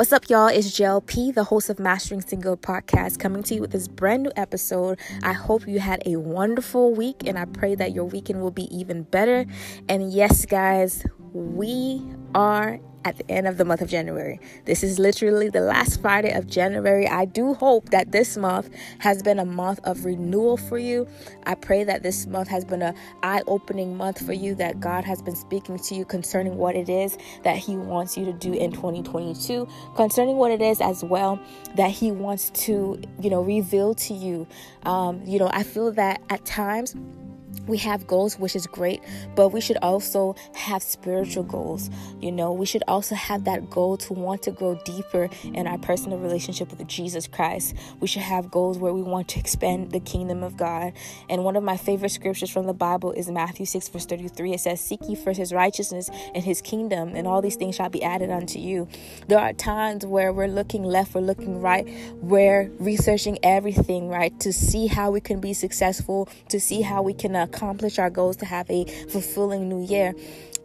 What's up, y'all? It's JLP, the host of Mastering Single podcast, coming to you with this brand new episode. I hope you had a wonderful week, and I pray that your weekend will be even better. And yes, guys, we are at the end of the month of January. This is literally the last Friday of January. I do hope that this month has been a month of renewal for you. I pray that this month has been an eye-opening month for you that God has been speaking to you concerning what it is that he wants you to do in 2022, concerning what it is as well that he wants to, you know, reveal to you. Um, you know, I feel that at times we have goals, which is great, but we should also have spiritual goals. You know, we should also have that goal to want to grow deeper in our personal relationship with Jesus Christ. We should have goals where we want to expand the kingdom of God. And one of my favorite scriptures from the Bible is Matthew 6, verse 33. It says, Seek ye first his righteousness and his kingdom, and all these things shall be added unto you. There are times where we're looking left, we're looking right, we're researching everything, right, to see how we can be successful, to see how we can uh, accomplish our goals to have a fulfilling new year.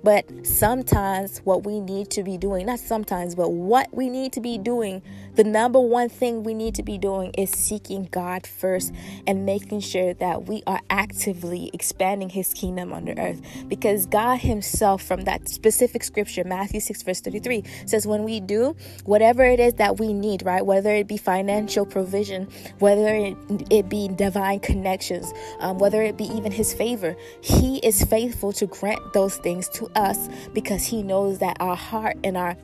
But sometimes, what we need to be doing, not sometimes, but what we need to be doing, the number one thing we need to be doing is seeking God first and making sure that we are actively expanding His kingdom on the earth. Because God Himself, from that specific scripture, Matthew 6, verse 33, says, When we do whatever it is that we need, right, whether it be financial provision, whether it, it be divine connections, um, whether it be even His favor, He is faithful to grant those things to us because He knows that our heart and our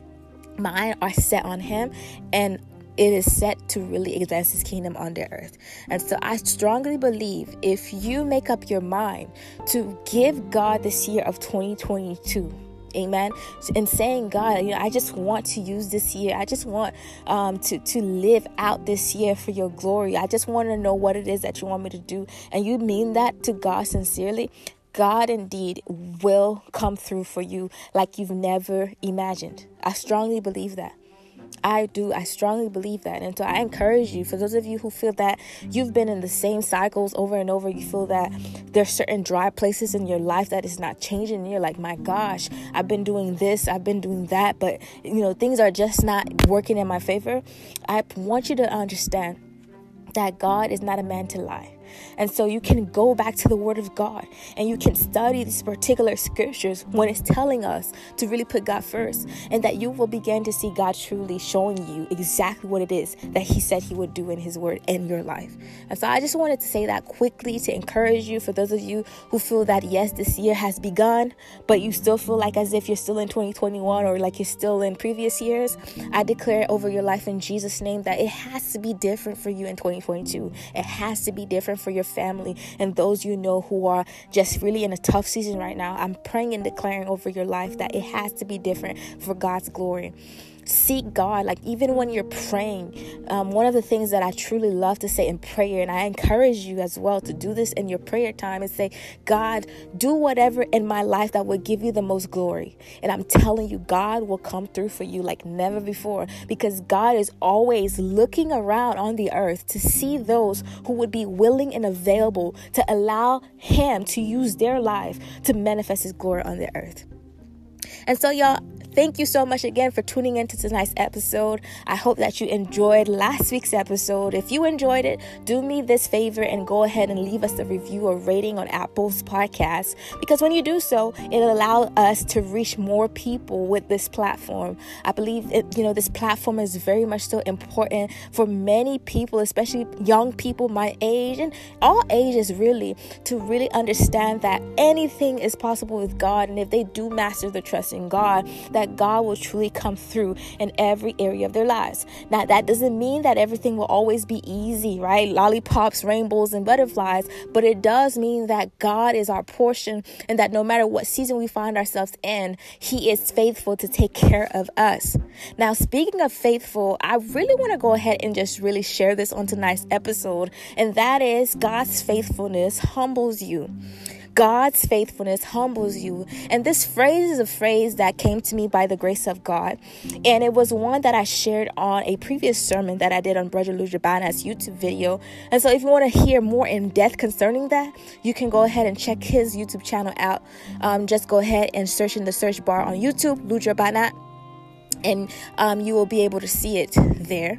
mind are set on Him and it is set to really advance his kingdom on the earth. And so I strongly believe if you make up your mind to give God this year of 2022, amen and saying god you know i just want to use this year. I just want um, to to live out this year for your glory. I just want to know what it is that you want me to do. And you mean that to god sincerely God indeed will come through for you like you've never imagined. I strongly believe that. I do. I strongly believe that. And so I encourage you, for those of you who feel that you've been in the same cycles over and over, you feel that there's certain dry places in your life that is not changing. You're like, my gosh, I've been doing this, I've been doing that, but you know, things are just not working in my favor. I want you to understand that God is not a man to lie. And so you can go back to the Word of God and you can study these particular scriptures when it's telling us to really put God first, and that you will begin to see God truly showing you exactly what it is that He said He would do in His Word in your life. And so I just wanted to say that quickly to encourage you for those of you who feel that yes, this year has begun, but you still feel like as if you're still in 2021 or like you're still in previous years. I declare over your life in Jesus' name that it has to be different for you in 2022. It has to be different for your family and those you know who are just really in a tough season right now. I'm praying and declaring over your life that it has to be different for God's glory seek God. Like, even when you're praying, um, one of the things that I truly love to say in prayer, and I encourage you as well to do this in your prayer time, is say, God, do whatever in my life that will give you the most glory. And I'm telling you, God will come through for you like never before because God is always looking around on the earth to see those who would be willing and available to allow Him to use their life to manifest His glory on the earth. And so, y'all, Thank you so much again for tuning into tonight's episode. I hope that you enjoyed last week's episode. If you enjoyed it, do me this favor and go ahead and leave us a review or rating on Apple's podcast because when you do so, it'll allow us to reach more people with this platform. I believe it, you know this platform is very much so important for many people, especially young people my age and all ages really, to really understand that anything is possible with God and if they do master the trust in God, that that God will truly come through in every area of their lives. Now, that doesn't mean that everything will always be easy, right? Lollipops, rainbows, and butterflies, but it does mean that God is our portion and that no matter what season we find ourselves in, He is faithful to take care of us. Now, speaking of faithful, I really want to go ahead and just really share this on tonight's episode, and that is God's faithfulness humbles you. God's faithfulness humbles you. And this phrase is a phrase that came to me by the grace of God. And it was one that I shared on a previous sermon that I did on Brother Lujabana's YouTube video. And so if you want to hear more in depth concerning that, you can go ahead and check his YouTube channel out. Um, just go ahead and search in the search bar on YouTube, Lujabana and um, you will be able to see it there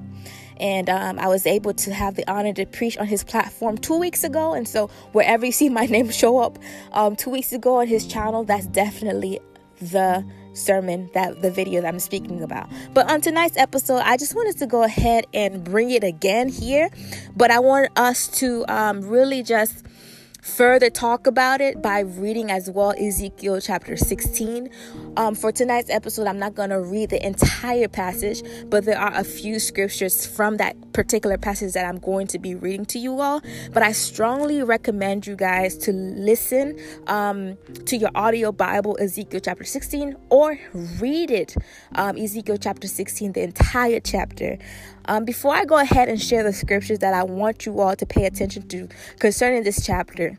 and um, I was able to have the honor to preach on his platform two weeks ago. And so, wherever you see my name show up um, two weeks ago on his channel, that's definitely the sermon that the video that I'm speaking about. But on tonight's episode, I just wanted to go ahead and bring it again here. But I want us to um, really just further talk about it by reading as well Ezekiel chapter 16. Um, for tonight's episode, I'm not going to read the entire passage, but there are a few scriptures from that particular passage that I'm going to be reading to you all. But I strongly recommend you guys to listen um, to your audio Bible, Ezekiel chapter 16, or read it, um, Ezekiel chapter 16, the entire chapter. Um, before I go ahead and share the scriptures that I want you all to pay attention to concerning this chapter,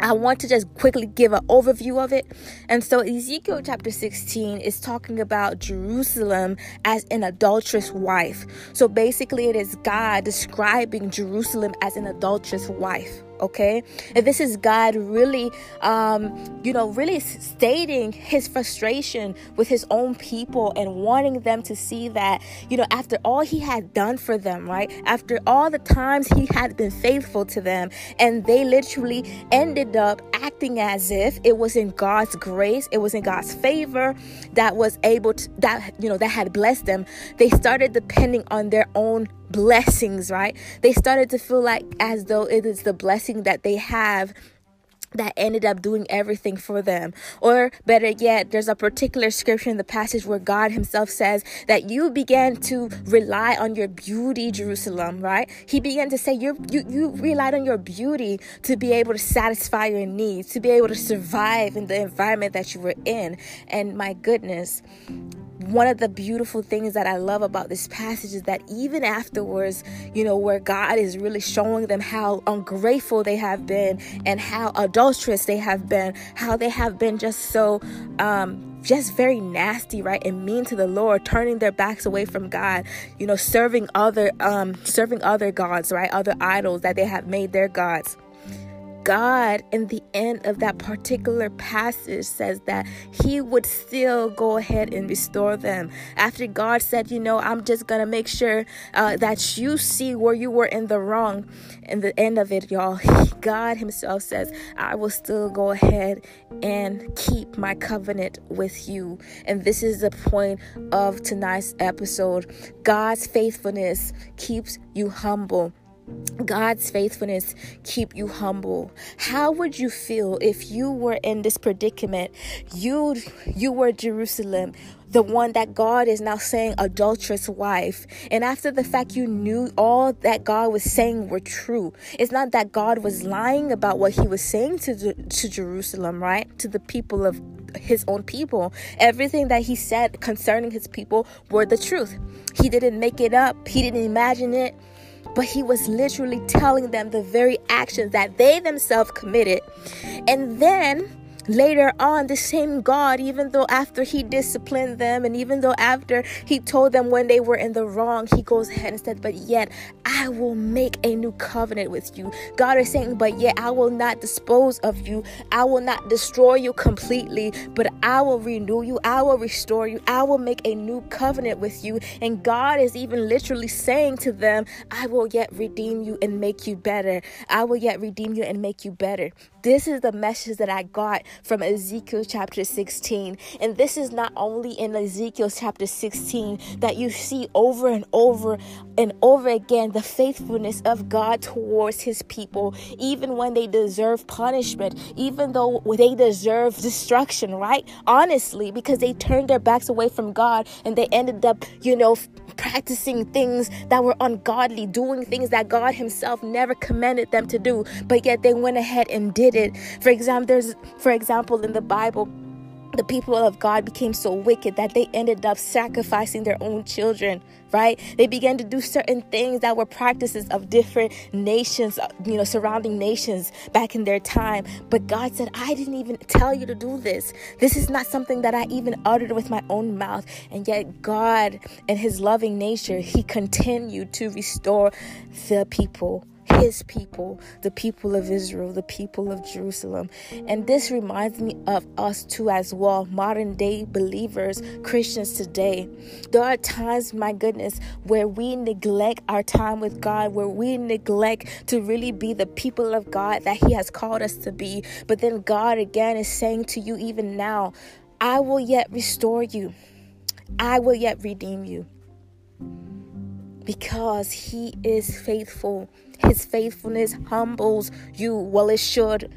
I want to just quickly give an overview of it. And so, Ezekiel chapter 16 is talking about Jerusalem as an adulterous wife. So, basically, it is God describing Jerusalem as an adulterous wife okay? And this is god really um you know really stating his frustration with his own people and wanting them to see that you know after all he had done for them right? After all the times he had been faithful to them and they literally ended up acting as if it was in god's grace it was in god's favor that was able to that you know that had blessed them. They started depending on their own blessings, right? They started to feel like as though it is the blessing that they have that ended up doing everything for them. Or better yet, there's a particular scripture in the passage where God Himself says that you began to rely on your beauty, Jerusalem, right? He began to say you you you relied on your beauty to be able to satisfy your needs, to be able to survive in the environment that you were in. And my goodness, one of the beautiful things that I love about this passage is that even afterwards, you know, where God is really showing them how ungrateful they have been and how adulterous they have been, how they have been just so um just very nasty, right? And mean to the Lord, turning their backs away from God, you know, serving other um serving other gods, right? Other idols that they have made their gods. God, in the end of that particular passage, says that He would still go ahead and restore them. After God said, You know, I'm just going to make sure uh, that you see where you were in the wrong. In the end of it, y'all, God Himself says, I will still go ahead and keep my covenant with you. And this is the point of tonight's episode. God's faithfulness keeps you humble. God's faithfulness keep you humble. How would you feel if you were in this predicament? You you were Jerusalem, the one that God is now saying adulterous wife. And after the fact you knew all that God was saying were true. It's not that God was lying about what he was saying to to Jerusalem, right? To the people of his own people. Everything that he said concerning his people were the truth. He didn't make it up. He didn't imagine it but he was literally telling them the very actions that they themselves committed. And then later on, the same God, even though after He disciplined them and even though after He told them when they were in the wrong, He goes ahead and said, But yet I will make a new covenant with you. God is saying, But yet I will not dispose of you. I will not destroy you completely, but I will renew you. I will restore you. I will make a new covenant with you. And God is even literally saying to them, I will yet redeem you and make you better. I will yet redeem you and make you better. This is the message that I got from Ezekiel chapter 16. And this is not only in Ezekiel chapter 16 that you see over and over and over again the faithfulness of God towards his people, even when they deserve punishment, even though they deserve destruction, right? Honestly, because they turned their backs away from God and they ended up, you know, practicing things that were ungodly, doing things that God Himself never commanded them to do, but yet they went ahead and did it. For example, there's for example in the Bible the people of God became so wicked that they ended up sacrificing their own children, right? They began to do certain things that were practices of different nations, uh, you know, surrounding nations back in their time. But God said, I didn't even tell you to do this. This is not something that I even uttered with my own mouth. And yet, God, in His loving nature, He continued to restore the people his people, the people of Israel, the people of Jerusalem. And this reminds me of us too, as well, modern day believers, Christians today. There are times, my goodness, where we neglect our time with God, where we neglect to really be the people of God that He has called us to be. But then God again is saying to you, even now, I will yet restore you, I will yet redeem you because he is faithful. His faithfulness humbles you. Well, it should.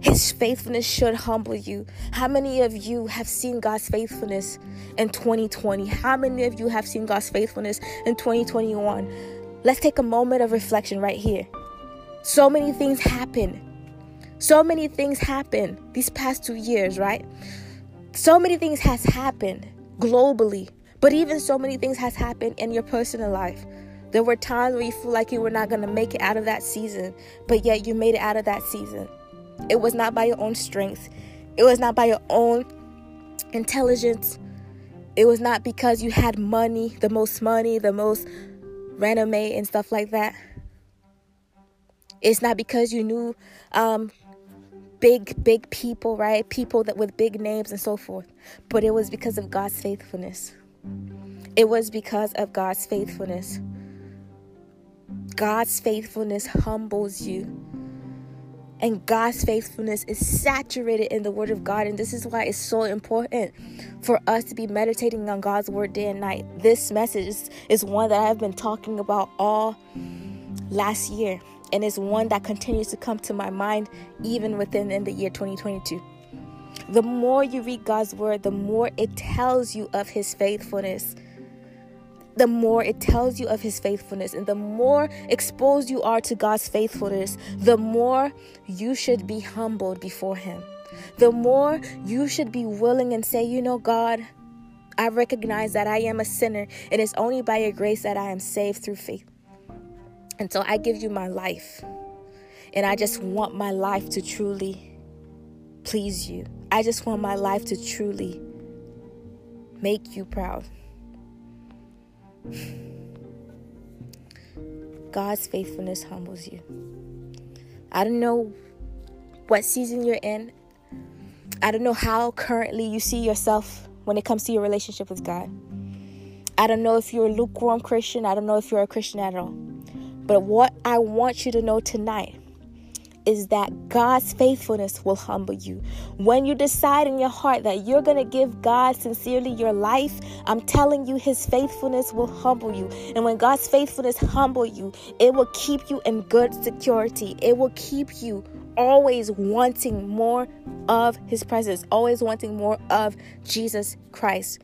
His faithfulness should humble you. How many of you have seen God's faithfulness in 2020? How many of you have seen God's faithfulness in 2021? Let's take a moment of reflection right here. So many things happen. So many things happen these past 2 years, right? So many things has happened globally. But even so many things has happened in your personal life. There were times where you feel like you were not going to make it out of that season, but yet you made it out of that season. It was not by your own strength. It was not by your own intelligence. It was not because you had money, the most money, the most resume and stuff like that. It's not because you knew um, big, big people, right? People that with big names and so forth. But it was because of God's faithfulness. It was because of God's faithfulness. God's faithfulness humbles you. And God's faithfulness is saturated in the Word of God. And this is why it's so important for us to be meditating on God's Word day and night. This message is, one that I've been talking about all last year. And it's one that continues to come to my mind even within in the year 2022. The more you read God's word, the more it tells you of his faithfulness. The more it tells you of his faithfulness, and the more exposed you are to God's faithfulness, the more you should be humbled before him. The more you should be willing and say, You know, God, I recognize that I am a sinner, and it's only by your grace that I am saved through faith. And so I give you my life. And I just want my life to truly please you. I just want my life to truly make you proud. God's faithfulness humbles you. I don't know what season you're in. I don't know how currently you see yourself when it comes to your relationship with God. I don't know if you're a lukewarm Christian. I don't know if you're a Christian at all. But what I want you to know tonight is that God's faithfulness will humble you. When you decide in your heart that you're going to give God sincerely your life, I'm telling you his faithfulness will humble you. And when God's faithfulness humble you, it will keep you in good security. It will keep you always wanting more of his presence, always wanting more of Jesus Christ.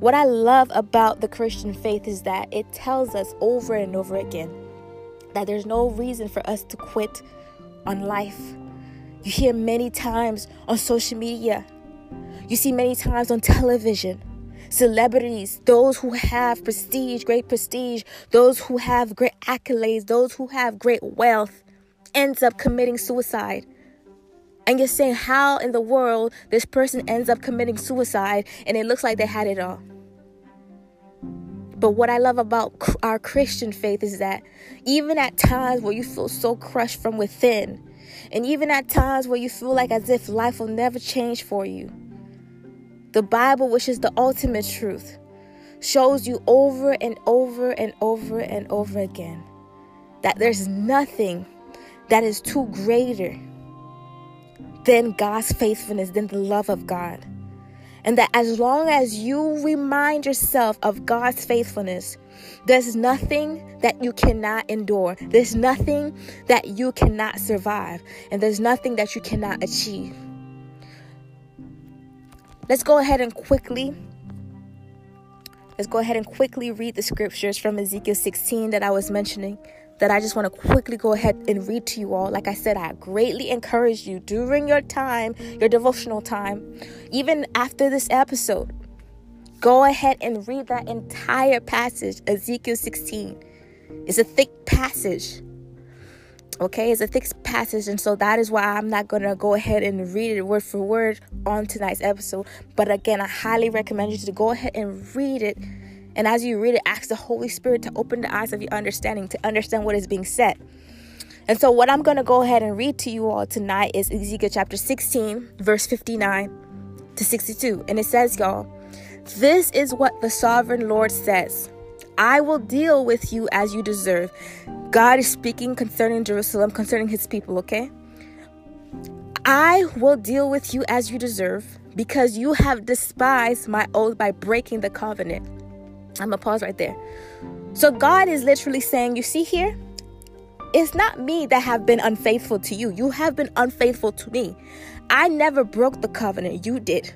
What I love about the Christian faith is that it tells us over and over again that there's no reason for us to quit on life. You hear many times on social media. You see many times on television. Celebrities, those who have prestige, great prestige, those who have great accolades, those who have great wealth, ends up committing suicide. And you're saying, how in the world this person ends up committing suicide and it looks like they had it all? But what I love about our Christian faith is that even at times where you feel so crushed from within, and even at times where you feel like as if life will never change for you, the Bible, which is the ultimate truth, shows you over and over and over and over again that there's nothing that is too greater than God's faithfulness, than the love of God. And that as long as you remind yourself of God's faithfulness, there's nothing that you cannot endure. There's nothing that you cannot survive. And there's nothing that you cannot achieve. Let's go ahead and quickly let's go ahead and quickly read the scriptures from Ezekiel 16 that I was mentioning that I just want to quickly go ahead and read to you all. Like I said, I greatly encourage you during your time, your devotional time, even after this episode, go ahead and read that entire passage, Ezekiel 16. It's a thick passage. Okay, it's a thick passage, and so that is why I'm not gonna go ahead and read it word for word on tonight's episode. But again, I highly recommend you to go ahead and read it And as you read it, ask the Holy Spirit to open the eyes of your understanding to understand what is being said. And so, what I'm going to go ahead and read to you all tonight is Ezekiel chapter 16, verse 59 to 62. And it says, y'all, this is what the sovereign Lord says I will deal with you as you deserve. God is speaking concerning Jerusalem, concerning his people, okay? I will deal with you as you deserve because you have despised my oath by breaking the covenant. I'm gonna pause right there. So God is literally saying, You see here, it's not me that have been unfaithful to you. You have been unfaithful to me. I never broke the covenant, you did.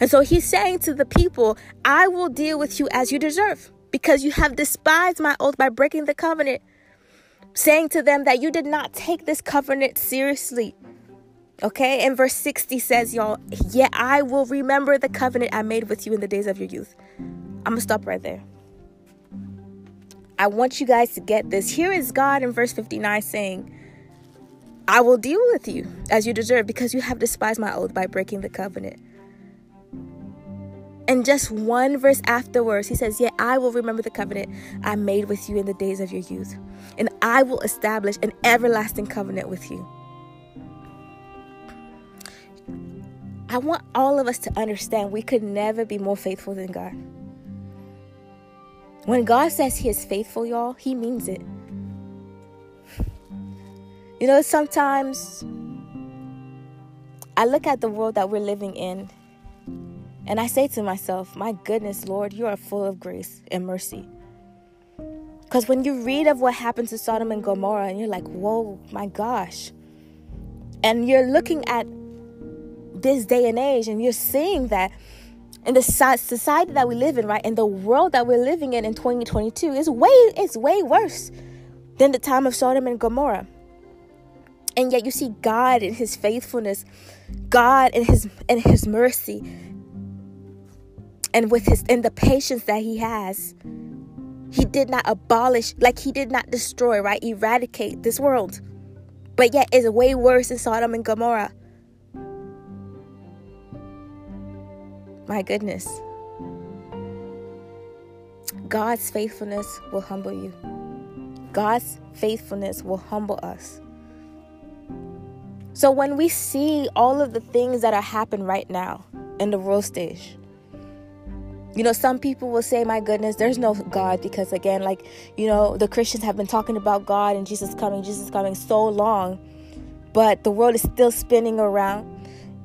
And so he's saying to the people, I will deal with you as you deserve because you have despised my oath by breaking the covenant. Saying to them that you did not take this covenant seriously. Okay, and verse 60 says, Y'all, yet I will remember the covenant I made with you in the days of your youth. I'm gonna stop right there. I want you guys to get this. Here is God in verse 59 saying, I will deal with you as you deserve because you have despised my oath by breaking the covenant. And just one verse afterwards, he says, Yet I will remember the covenant I made with you in the days of your youth, and I will establish an everlasting covenant with you. I want all of us to understand we could never be more faithful than God. When God says He is faithful, y'all, He means it. You know, sometimes I look at the world that we're living in and I say to myself, My goodness, Lord, you are full of grace and mercy. Because when you read of what happened to Sodom and Gomorrah, and you're like, Whoa, my gosh. And you're looking at this day and age, and you're seeing that in the society that we live in, right, in the world that we're living in in 2022, is way it's way worse than the time of Sodom and Gomorrah. And yet you see God in his faithfulness, God in his in his mercy, and with his in the patience that he has. He did not abolish, like he did not destroy, right? Eradicate this world. But yet it's way worse in Sodom and Gomorrah. My goodness. God's faithfulness will humble you. God's faithfulness will humble us. So when we see all of the things that are happening right now in the world stage, you know, some people will say, My goodness, there's no God because, again, like, you know, the Christians have been talking about God and Jesus coming, Jesus coming so long, but the world is still spinning around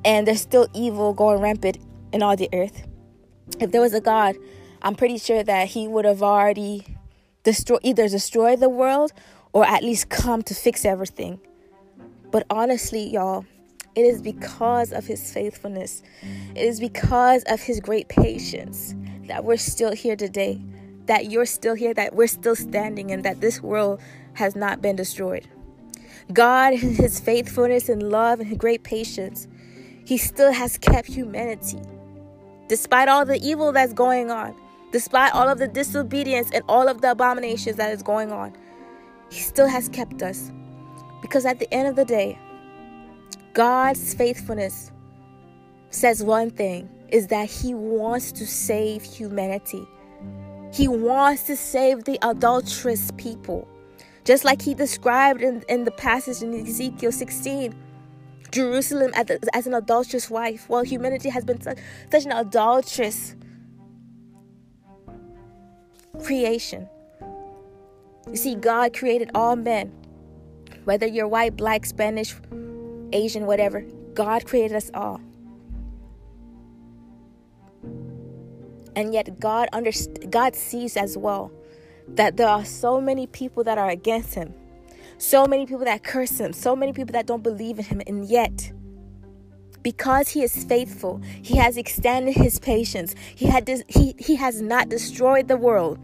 and there's still evil going rampant in all the earth. If there was a God, I'm pretty sure that he would have already destroy either destroyed the world or at least come to fix everything. But honestly, y'all, it is because of his faithfulness. It is because of his great patience that we're still here today. That you're still here, that we're still standing, and that this world has not been destroyed. God, in his faithfulness and love and his great patience, he still has kept humanity despite all the evil that's going on, despite all of the disobedience and all of the abominations that is going on, He still has kept us. Because at the end of the day, God's faithfulness says one thing is that He wants to save humanity. He wants to save the adulterous people. Just like He described in, in the passage in Ezekiel 16 Jerusalem as an adulterous wife. Well, humanity has been such, such an adulterous creation. You see, God created all men, whether you're white, black, Spanish, Asian, whatever. God created us all. And yet God underst- God sees as well that there are so many people that are against him. So many people that curse him, so many people that don't believe in him, and yet, because he is faithful, he has extended his patience. He had dis- he he has not destroyed the world.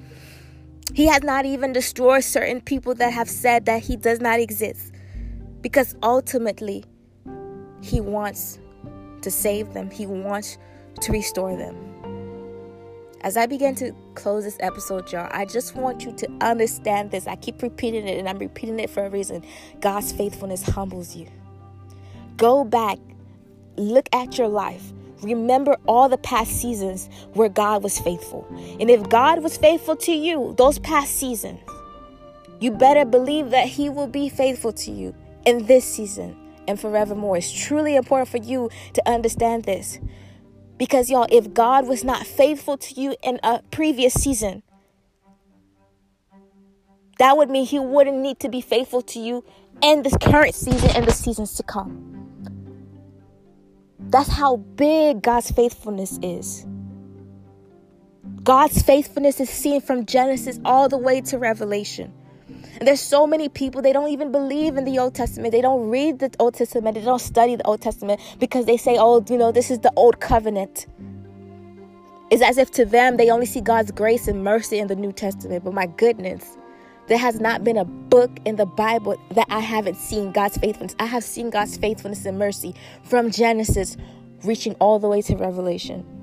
He has not even destroyed certain people that have said that he does not exist. Because ultimately, he wants to save them. He wants to restore them. As I begin to close this episode, y'all, I just want you to understand this. I keep repeating it, and I'm repeating it for a reason. God's faithfulness humbles you. Go back, look at your life, remember all the past seasons where God was faithful. And if God was faithful to you, those past seasons, you better believe that He will be faithful to you in this season and forevermore. It's truly important for you to understand this. Because, y'all, if God was not faithful to you in a previous season, that would mean He wouldn't need to be faithful to you in this current season and the seasons to come. That's how big God's faithfulness is. God's faithfulness is seen from Genesis all the way to Revelation. And there's so many people, they don't even believe in the Old Testament. They don't read the Old Testament. They don't study the Old Testament because they say, oh, you know, this is the Old Covenant. It's as if to them they only see God's grace and mercy in the New Testament. But my goodness, there has not been a book in the Bible that I haven't seen God's faithfulness. I have seen God's faithfulness and mercy from Genesis reaching all the way to Revelation.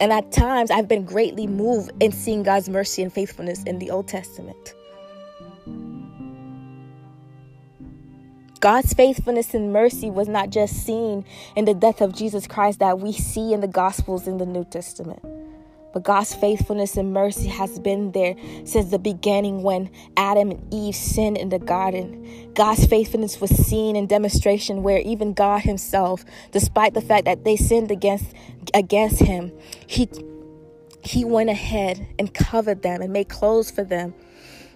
And at times, I've been greatly moved in seeing God's mercy and faithfulness in the Old Testament. God's faithfulness and mercy was not just seen in the death of Jesus Christ that we see in the Gospels in the New Testament. But God's faithfulness and mercy has been there since the beginning when Adam and Eve sinned in the garden. God's faithfulness was seen in demonstration where even God himself, despite the fact that they sinned against against him, he he went ahead and covered them and made clothes for them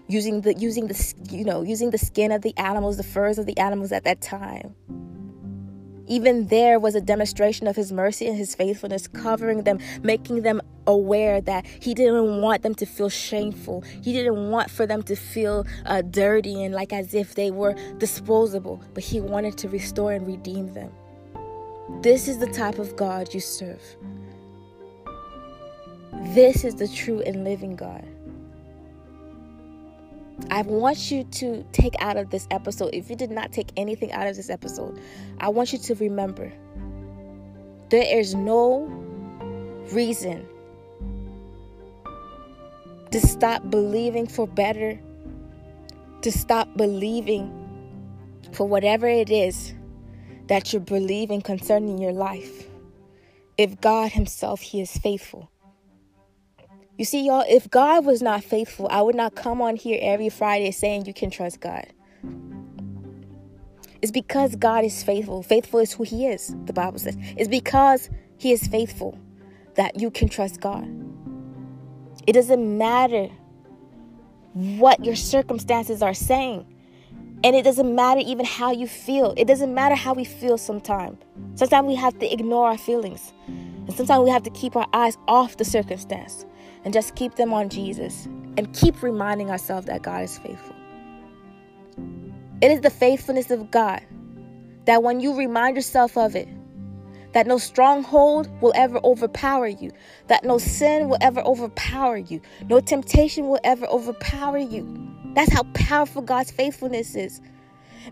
using the using the you know, using the skin of the animals, the furs of the animals at that time. Even there was a demonstration of his mercy and his faithfulness, covering them, making them aware that he didn't want them to feel shameful. He didn't want for them to feel uh, dirty and like as if they were disposable, but he wanted to restore and redeem them. This is the type of God you serve. This is the true and living God. I want you to take out of this episode, if you did not take anything out of this episode, I want you to remember there is no reason to stop believing for better, to stop believing for whatever it is that you're believing concerning your life. If God Himself, He is faithful. You see, y'all, if God was not faithful, I would not come on here every Friday saying you can trust God. It's because God is faithful. Faithful is who He is, the Bible says. It's because He is faithful that you can trust God. It doesn't matter what your circumstances are saying. And it doesn't matter even how you feel. It doesn't matter how we feel sometimes. Sometimes we have to ignore our feelings. And sometimes we have to keep our eyes off the circumstance and just keep them on Jesus and keep reminding ourselves that God is faithful. It is the faithfulness of God that when you remind yourself of it, that no stronghold will ever overpower you, that no sin will ever overpower you, no temptation will ever overpower you. That's how powerful God's faithfulness is.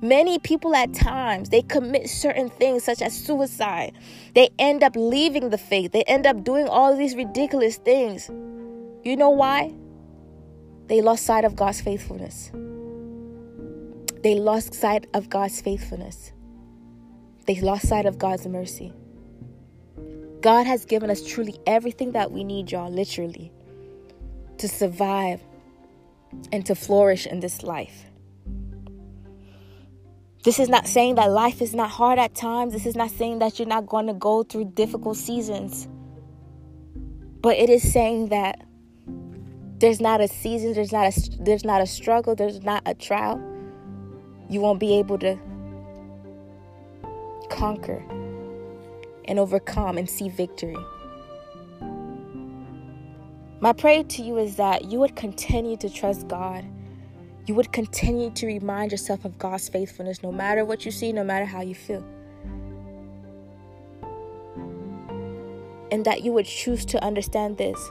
Many people at times they commit certain things such as suicide. They end up leaving the faith. They end up doing all these ridiculous things you know why? They lost sight of God's faithfulness. They lost sight of God's faithfulness. They lost sight of God's mercy. God has given us truly everything that we need, y'all, literally, to survive and to flourish in this life. This is not saying that life is not hard at times. This is not saying that you're not going to go through difficult seasons. But it is saying that there's not a season, there's not a there's not a struggle, there's not a trial. You won't be able to conquer and overcome and see victory. My prayer to you is that you would continue to trust God. You would continue to remind yourself of God's faithfulness no matter what you see, no matter how you feel. And that you would choose to understand this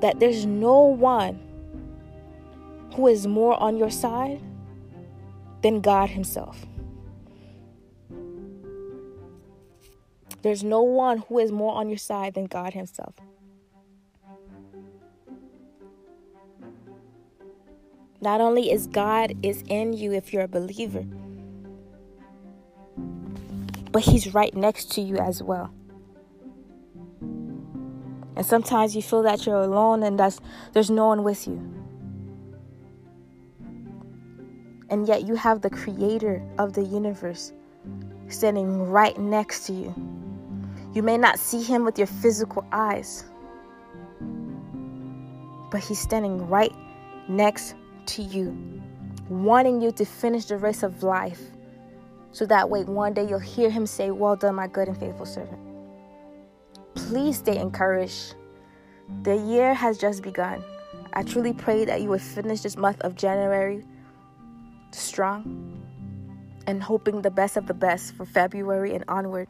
that there's no one who is more on your side than God Himself. There's no one who is more on your side than God Himself. Not only is God is in you if you're a believer, but He's right next to you as well. And sometimes you feel that you're alone and that's, there's no one with you. And yet you have the creator of the universe standing right next to you. You may not see him with your physical eyes, but he's standing right next to you, wanting you to finish the race of life. So that way, one day you'll hear him say, Well done, my good and faithful servant. Please stay encouraged. The year has just begun. I truly pray that you would finish this month of January strong and hoping the best of the best for February and onward.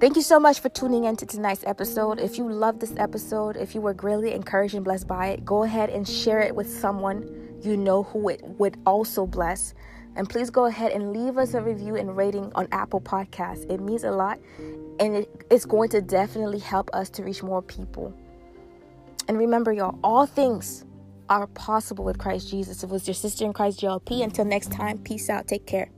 Thank you so much for tuning in to tonight's episode. If you love this episode, if you were greatly encouraged and blessed by it, go ahead and share it with someone you know who it would also bless. And please go ahead and leave us a review and rating on Apple Podcasts. It means a lot and it, it's going to definitely help us to reach more people. And remember, y'all, all things are possible with Christ Jesus. It was your sister in Christ, JLP. Until next time, peace out. Take care.